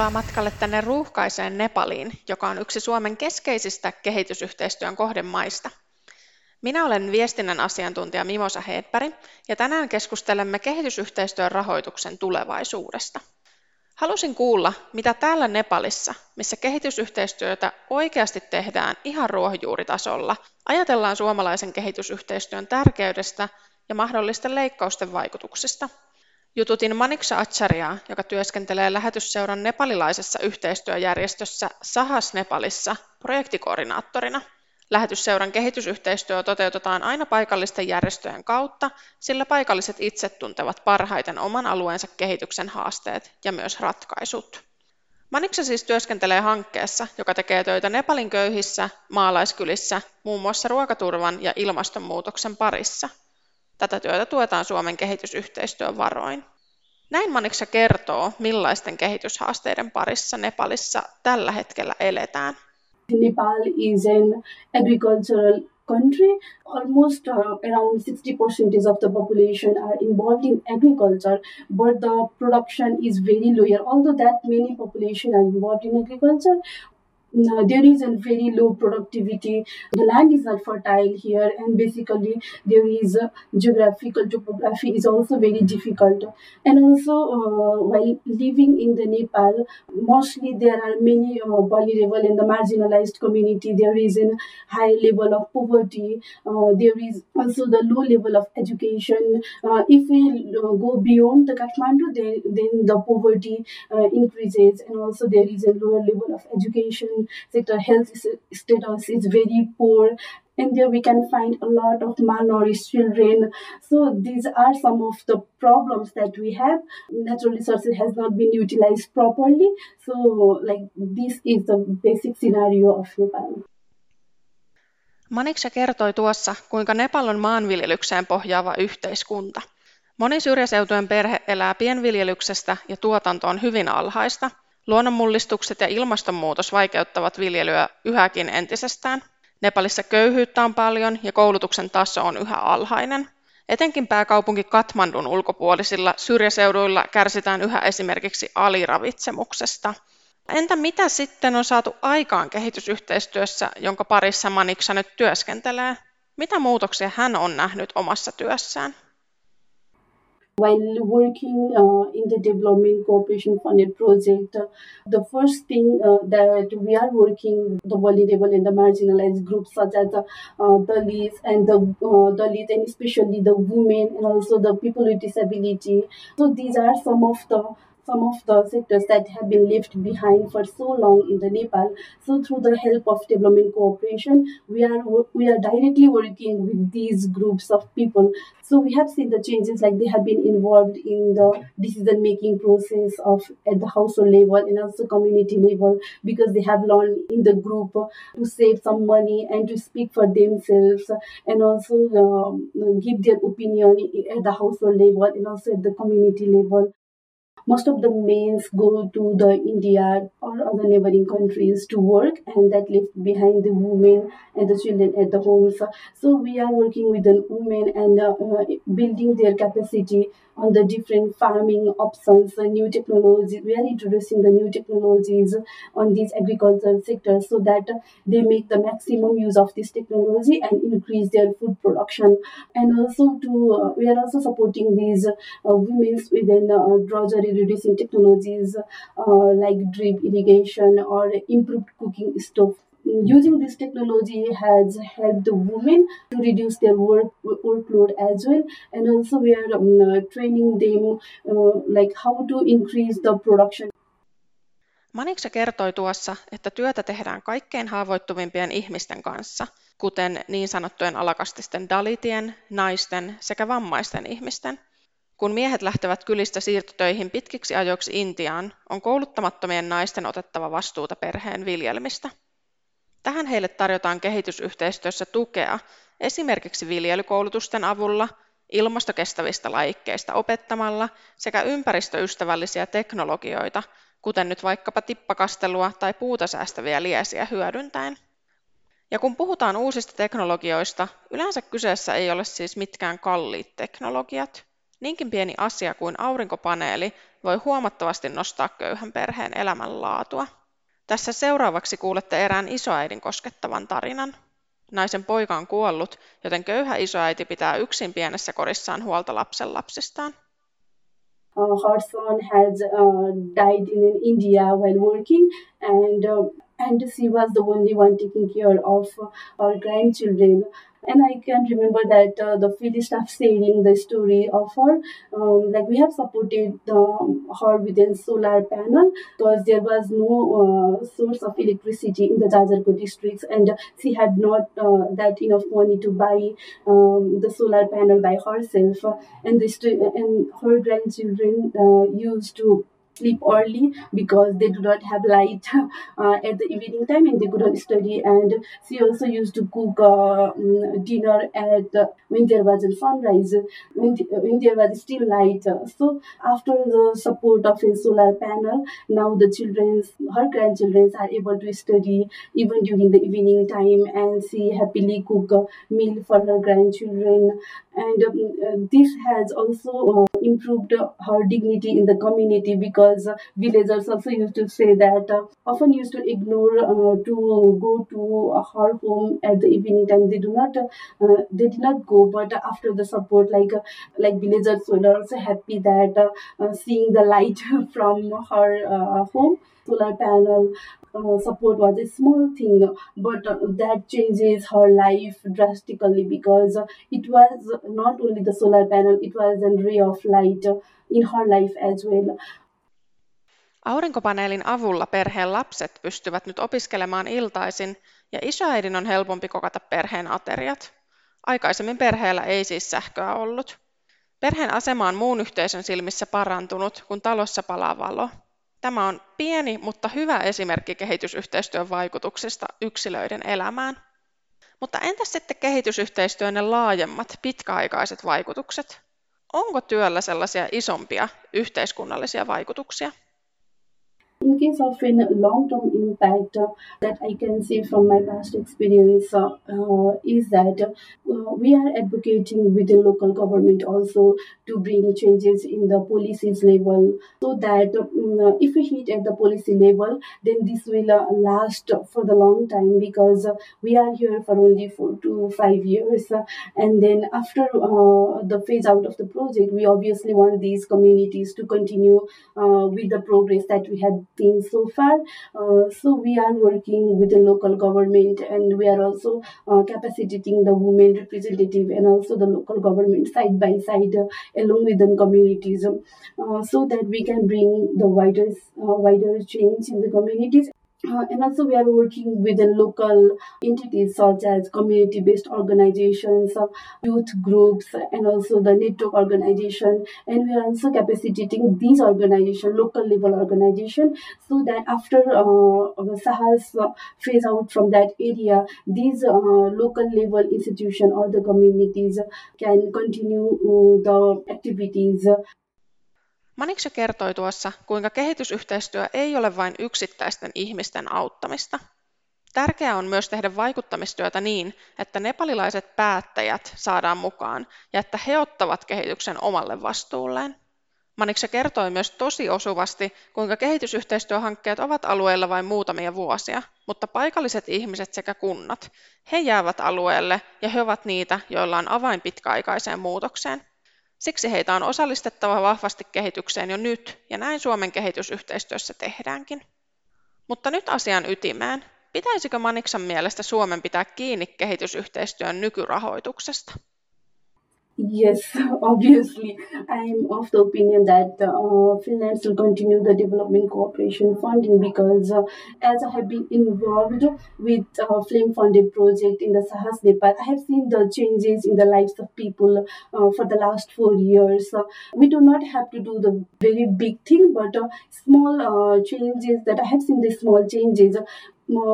Tervetuloa matkalle tänne ruuhkaiseen Nepaliin, joka on yksi Suomen keskeisistä kehitysyhteistyön kohdemaista. Minä olen viestinnän asiantuntija Mimosa Hedberg ja tänään keskustelemme kehitysyhteistyön rahoituksen tulevaisuudesta. Halusin kuulla, mitä täällä Nepalissa, missä kehitysyhteistyötä oikeasti tehdään ihan ruohonjuuritasolla, ajatellaan suomalaisen kehitysyhteistyön tärkeydestä ja mahdollisten leikkausten vaikutuksista. Jututin Maniksa Acharyaa, joka työskentelee lähetysseuran nepalilaisessa yhteistyöjärjestössä Sahas Nepalissa projektikoordinaattorina. Lähetysseuran kehitysyhteistyö toteutetaan aina paikallisten järjestöjen kautta, sillä paikalliset itse tuntevat parhaiten oman alueensa kehityksen haasteet ja myös ratkaisut. Maniksa siis työskentelee hankkeessa, joka tekee töitä Nepalin köyhissä maalaiskylissä muun muassa ruokaturvan ja ilmastonmuutoksen parissa – Tätä työtä tuetaan Suomen kehitysyhteistyön varoin. Näin Maniksa kertoo, millaisten kehityshaasteiden parissa Nepalissa tällä hetkellä eletään. Nepal is an agricultural country. Almost uh, around 60% of the population are involved in agriculture, but the production is very low Although that many population are involved in agriculture, there is a very low productivity. The land is not fertile here, and basically there is a geographical topography is also very difficult. And also, uh, while living in the Nepal, mostly there are many uh, vulnerable and the marginalized community. There is a high level of poverty. Uh, there is also the low level of education. Uh, if we uh, go beyond the Kathmandu, then, then the poverty increases, and also there is a lower level of education sector health status is very poor and there we can find a lot of malnourished children. So these are some of the problems that we have. Natural resources has not been utilized properly. So like this is the basic scenario of nepal. Maniksa kertoi tuossa, kuinka Nepal on maanviljelykseen pohjaava yhteiskunta. Moni syrjäseutujen perhe elää pienviljelyksestä ja tuotanto on hyvin alhaista, Luonnonmullistukset ja ilmastonmuutos vaikeuttavat viljelyä yhäkin entisestään. Nepalissa köyhyyttä on paljon ja koulutuksen taso on yhä alhainen. Etenkin pääkaupunki Katmandun ulkopuolisilla syrjäseuduilla kärsitään yhä esimerkiksi aliravitsemuksesta. Entä mitä sitten on saatu aikaan kehitysyhteistyössä, jonka parissa Maniksa nyt työskentelee? Mitä muutoksia hän on nähnyt omassa työssään? While working uh, in the development cooperation funded project uh, the first thing uh, that we are working the vulnerable and the marginalized groups such as the uh, Dalits and the uh, Dalits and especially the women and also the people with disability. So these are some of the some of the sectors that have been left behind for so long in the Nepal. So through the help of development cooperation, we are we are directly working with these groups of people. So we have seen the changes like they have been involved in the decision making process of at the household level and also community level because they have learned in the group to save some money and to speak for themselves and also um, give their opinion at the household level and also at the community level most of the males go to the India or other neighboring countries to work and that left behind the women and the children at the homes. So we are working with the women and uh, uh, building their capacity on the different farming options, new technologies. We are introducing the new technologies on these agricultural sectors so that they make the maximum use of this technology and increase their food production. And also to uh, we are also supporting these uh, women within uh, drudgery reducing technologies uh, like drip irrigation or improved cooking stove. Using this technology has helped the women to reduce their work workload as well. And also we are um, uh, training them uh, like how to increase the production. Maniksa kertoi tuossa, että työtä tehdään kaikkein haavoittuvimpien ihmisten kanssa, kuten niin sanottujen alakastisten dalitien, naisten sekä vammaisten ihmisten. Kun miehet lähtevät kylistä siirtotöihin pitkiksi ajoiksi Intiaan, on kouluttamattomien naisten otettava vastuuta perheen viljelmistä. Tähän heille tarjotaan kehitysyhteistyössä tukea esimerkiksi viljelykoulutusten avulla, ilmastokestävistä lajikkeista opettamalla sekä ympäristöystävällisiä teknologioita, kuten nyt vaikkapa tippakastelua tai puuta säästäviä liesiä hyödyntäen. Ja kun puhutaan uusista teknologioista, yleensä kyseessä ei ole siis mitkään kalliit teknologiat. Niinkin pieni asia kuin aurinkopaneeli voi huomattavasti nostaa köyhän perheen elämänlaatua. Tässä seuraavaksi kuulette erään isoäidin koskettavan tarinan. Naisen poika on kuollut, joten köyhä isoäiti pitää yksin pienessä kodissaan huolta lapsen lapsistaan. Uh, her son has uh, died in India while working, and uh, and she was the only one taking care of her grandchildren. And I can remember that uh, the field staff sharing the story of her. Um, like we have supported um, her with a solar panel because there was no uh, source of electricity in the Jajarkot districts, and she had not uh, that enough money to buy um, the solar panel by herself. And this and her grandchildren uh, used to sleep early because they do not have light uh, at the evening time and they couldn't study. And she also used to cook uh, mm, dinner at uh, when there was a sunrise, when, the, when there was still light. So after the support of a solar panel, now the children, her grandchildren are able to study even during the evening time and she happily cook a meal for her grandchildren. And um, this has also uh, improved her dignity in the community because villagers also used to say that uh, often used to ignore uh, to go to her home at the evening time. They do not, uh, they did not go, but after the support, like like villagers were also happy that seeing the light from her home solar panel uh, support was a small thing, but uh, that changes her life drastically because uh, it was not only the solar panel, it was a ray of light in her life as well. Aurinkopaneelin avulla perheen lapset pystyvät nyt opiskelemaan iltaisin ja isoäidin on helpompi kokata perheen ateriat. Aikaisemmin perheellä ei siis sähköä ollut. Perheen asema on muun yhteisön silmissä parantunut, kun talossa palaa valo. Tämä on pieni, mutta hyvä esimerkki kehitysyhteistyön vaikutuksista yksilöiden elämään. Mutta entäs sitten kehitysyhteistyön laajemmat, pitkäaikaiset vaikutukset? Onko työllä sellaisia isompia yhteiskunnallisia vaikutuksia? In case of a long-term impact uh, that I can see from my past experience uh, uh, is that uh, we are advocating with the local government also to bring changes in the policies level so that um, if we hit at the policy level then this will uh, last for the long time because uh, we are here for only four to five years. And then after the phase out of the project we obviously want these communities to continue with the progress that we had seen so far. Uh, so we are working with the local government and we are also uh, capacitating the women representative and also the local government side by side uh, along with the communities so that we can bring the wider, wider change in the communities uh, and also, we are working with the local entities such as community based organizations, uh, youth groups, and also the network organization. And we are also capacitating these organizations, local level organization, so that after uh, the Sahas uh, phase out from that area, these uh, local level institution or the communities can continue uh, the activities Manikse kertoi tuossa, kuinka kehitysyhteistyö ei ole vain yksittäisten ihmisten auttamista. Tärkeää on myös tehdä vaikuttamistyötä niin, että nepalilaiset päättäjät saadaan mukaan ja että he ottavat kehityksen omalle vastuulleen. Manikse kertoi myös tosi osuvasti, kuinka kehitysyhteistyöhankkeet ovat alueella vain muutamia vuosia, mutta paikalliset ihmiset sekä kunnat, he jäävät alueelle ja he ovat niitä, joilla on avain pitkäaikaiseen muutokseen. Siksi heitä on osallistettava vahvasti kehitykseen jo nyt, ja näin Suomen kehitysyhteistyössä tehdäänkin. Mutta nyt asian ytimään. Pitäisikö Maniksan mielestä Suomen pitää kiinni kehitysyhteistyön nykyrahoituksesta? Yes, obviously. I'm of the opinion that uh, Finland will continue the development cooperation funding because uh, as I have been involved with uh, FELM funded project in the Sahas Nepal, I have seen the changes in the lives of people uh, for the last four years. Uh, we do not have to do the very big thing, but uh, small changes that I have seen the small changes uh,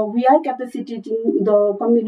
we are capacitating the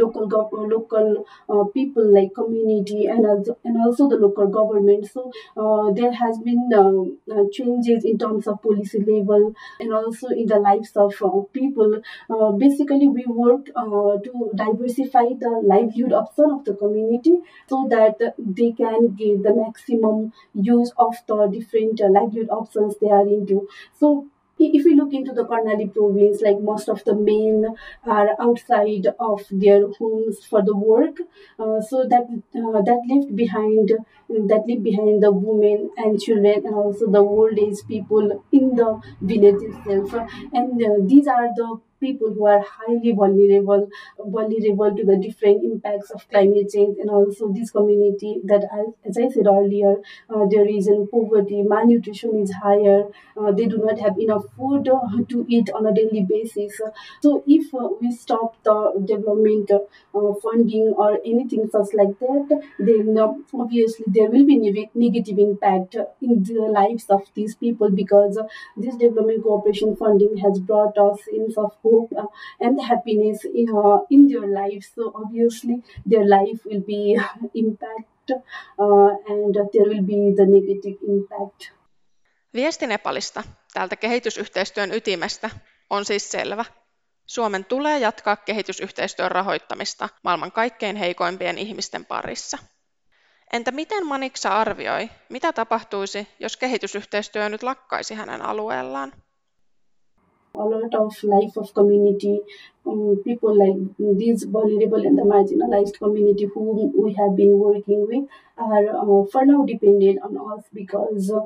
local gov- local uh, people like community and also, and also the local government. So uh, there has been um, uh, changes in terms of policy level and also in the lives of uh, people. Uh, basically, we work to diversify the livelihood option of the community so that they can give the maximum use of the different livelihood options they are into. So if we look into the Karnali province, like most of the men are outside of their homes for the work, uh, so that uh, that left behind that leave behind the women and children and also the old age people in the village itself. And uh, these are the people who are highly vulnerable vulnerable to the different impacts of climate change and also this community that as i said earlier uh, there is in poverty malnutrition is higher uh, they do not have enough food uh, to eat on a daily basis. So if uh, we stop the development uh, funding or anything such like that then uh, obviously there will be ne- negative impact in the lives of these people because this development cooperation funding has brought us in of hope uh, and happiness in, uh, their lives. So obviously their life will be impact uh, and there will be the negative impact. Viesti Nepalista, täältä kehitysyhteistyön ytimestä, on siis selvä. Suomen tulee jatkaa kehitysyhteistyön rahoittamista maailman kaikkein heikoimpien ihmisten parissa. Entä miten Maniksa arvioi, mitä tapahtuisi, jos kehitysyhteistyö nyt lakkaisi hänen alueellaan? A lot of life of community. Um, people like these vulnerable and the marginalized community whom we have been working with are uh, for now dependent on us because uh,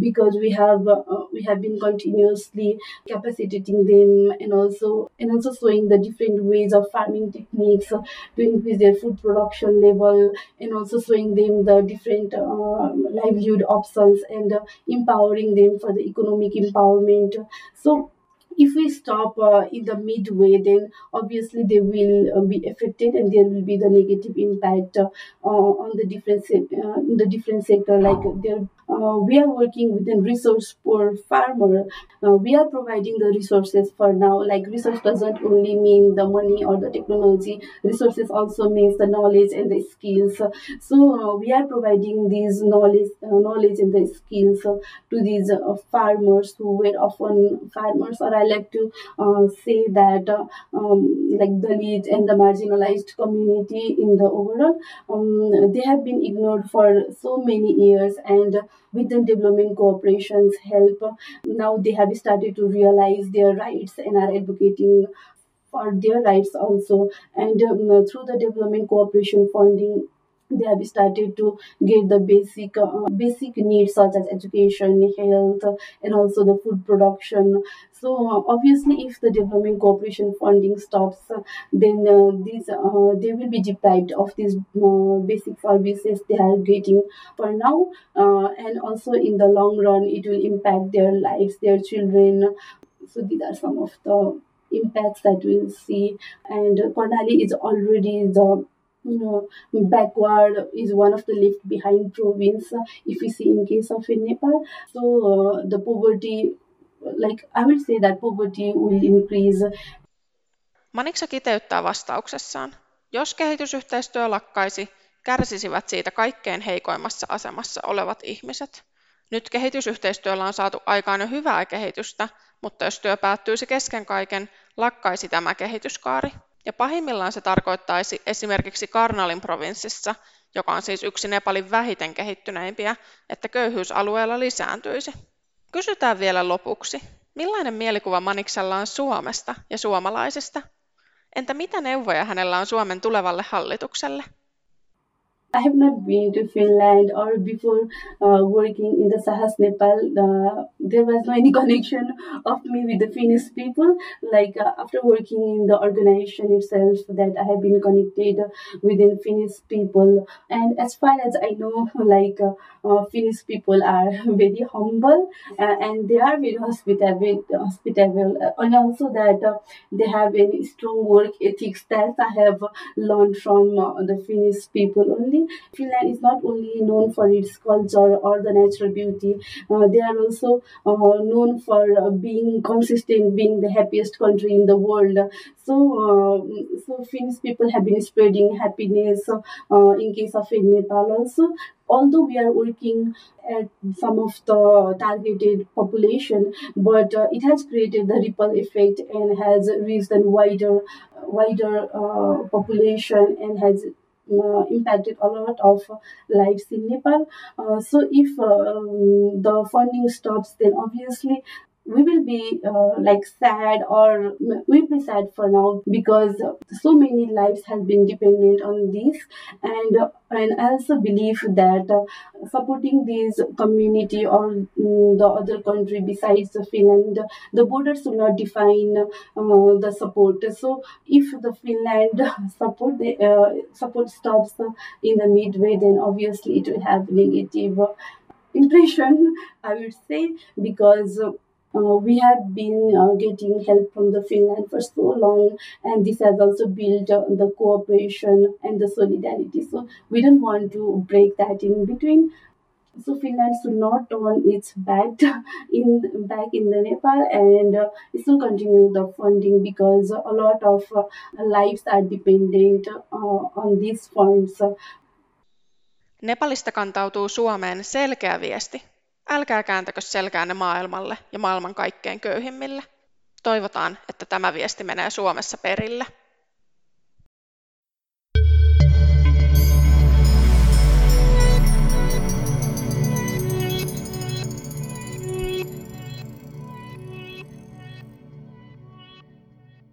because we have uh, we have been continuously capacitating them and also and also showing the different ways of farming techniques to increase their food production level and also showing them the different uh, livelihood options and uh, empowering them for the economic empowerment. So if we stop uh, in the midway, then obviously they will uh, be affected, and there will be the negative impact uh, on the different se- uh, the different sector. Like there uh, we are working within resource poor farmer. Uh, we are providing the resources for now. Like resource doesn't only mean the money or the technology. Resources also means the knowledge and the skills. So uh, we are providing these knowledge, uh, knowledge and the skills uh, to these uh, farmers who were often farmers, or I like to say that um, like Dalit and the marginalized community in the overall, um, they have been ignored for so many years and within development cooperations help. Now they have started to realize their rights and are advocating for their rights also. And um, through the development cooperation funding they have started to get the basic uh, basic needs such as education health and also the food production. So uh, obviously if the development cooperation funding stops uh, then uh, these uh, they will be deprived of these uh, basic services they are getting for now. And also in the long run it will impact their lives their children. So these are some of the impacts that we'll see. And Karnali is already the backward is one of the left behind province if we see in case of in Nepal. So uh, the poverty, like I would say that poverty will increase. Maniksa kiteyttää vastauksessaan. Jos kehitysyhteistyö lakkaisi, kärsisivät siitä kaikkein heikoimmassa asemassa olevat ihmiset. Nyt kehitysyhteistyöllä on saatu aikaan jo hyvää kehitystä, mutta jos työ päättyisi kesken kaiken, lakkaisi tämä kehityskaari. Ja pahimmillaan se tarkoittaisi esimerkiksi Karnalin provinssissa, joka on siis yksi Nepalin vähiten kehittyneimpiä, että köyhyys alueella lisääntyisi. Kysytään vielä lopuksi, millainen mielikuva Maniksella on Suomesta ja suomalaisista? Entä mitä neuvoja hänellä on Suomen tulevalle hallitukselle? I have not been to Finland or before uh, working in the Sahas Nepal. Uh, there was no any connection of me with the Finnish people. Like uh, after working in the organization itself, that I have been connected within Finnish people. And as far as I know, like uh, uh, Finnish people are very humble uh, and they are very hospitable. hospitable. and also that they have a strong work ethics that I have learned from the Finnish people only Finland is not only known for its culture or the natural beauty, uh, they are also uh, known for uh, being consistent, being the happiest country in the world. So, uh, so Finnish people have been spreading happiness uh, in case of Nepal also although we are working at some of the targeted population, but uh, it has created the ripple effect and has reached a wider, wider uh, population and has impacted a lot of lives in Nepal. Uh, so if um, the funding stops, then obviously we will be uh, like sad or we'll be sad for now because so many lives have been dependent on this and uh, and I also believe that uh, supporting this community or um, the other country besides Finland, the borders will not define uh, the support. So if the Finland support the uh, support stops in the midway, then obviously it will have negative impression. I would say because uh, we have been uh, getting help from the Finland for so long, and this has also built uh, the cooperation and the solidarity. So we don't want to break that in between. So Finland should not turn its back in back in the Nepal and uh, it should continue the funding because a lot of uh, lives are dependent uh, on these funds. Nepalista kantautuu Suomeen selkeä viesti Älkää kääntäkö selkäänne maailmalle ja maailman kaikkein köyhimmille. Toivotaan, että tämä viesti menee Suomessa perille.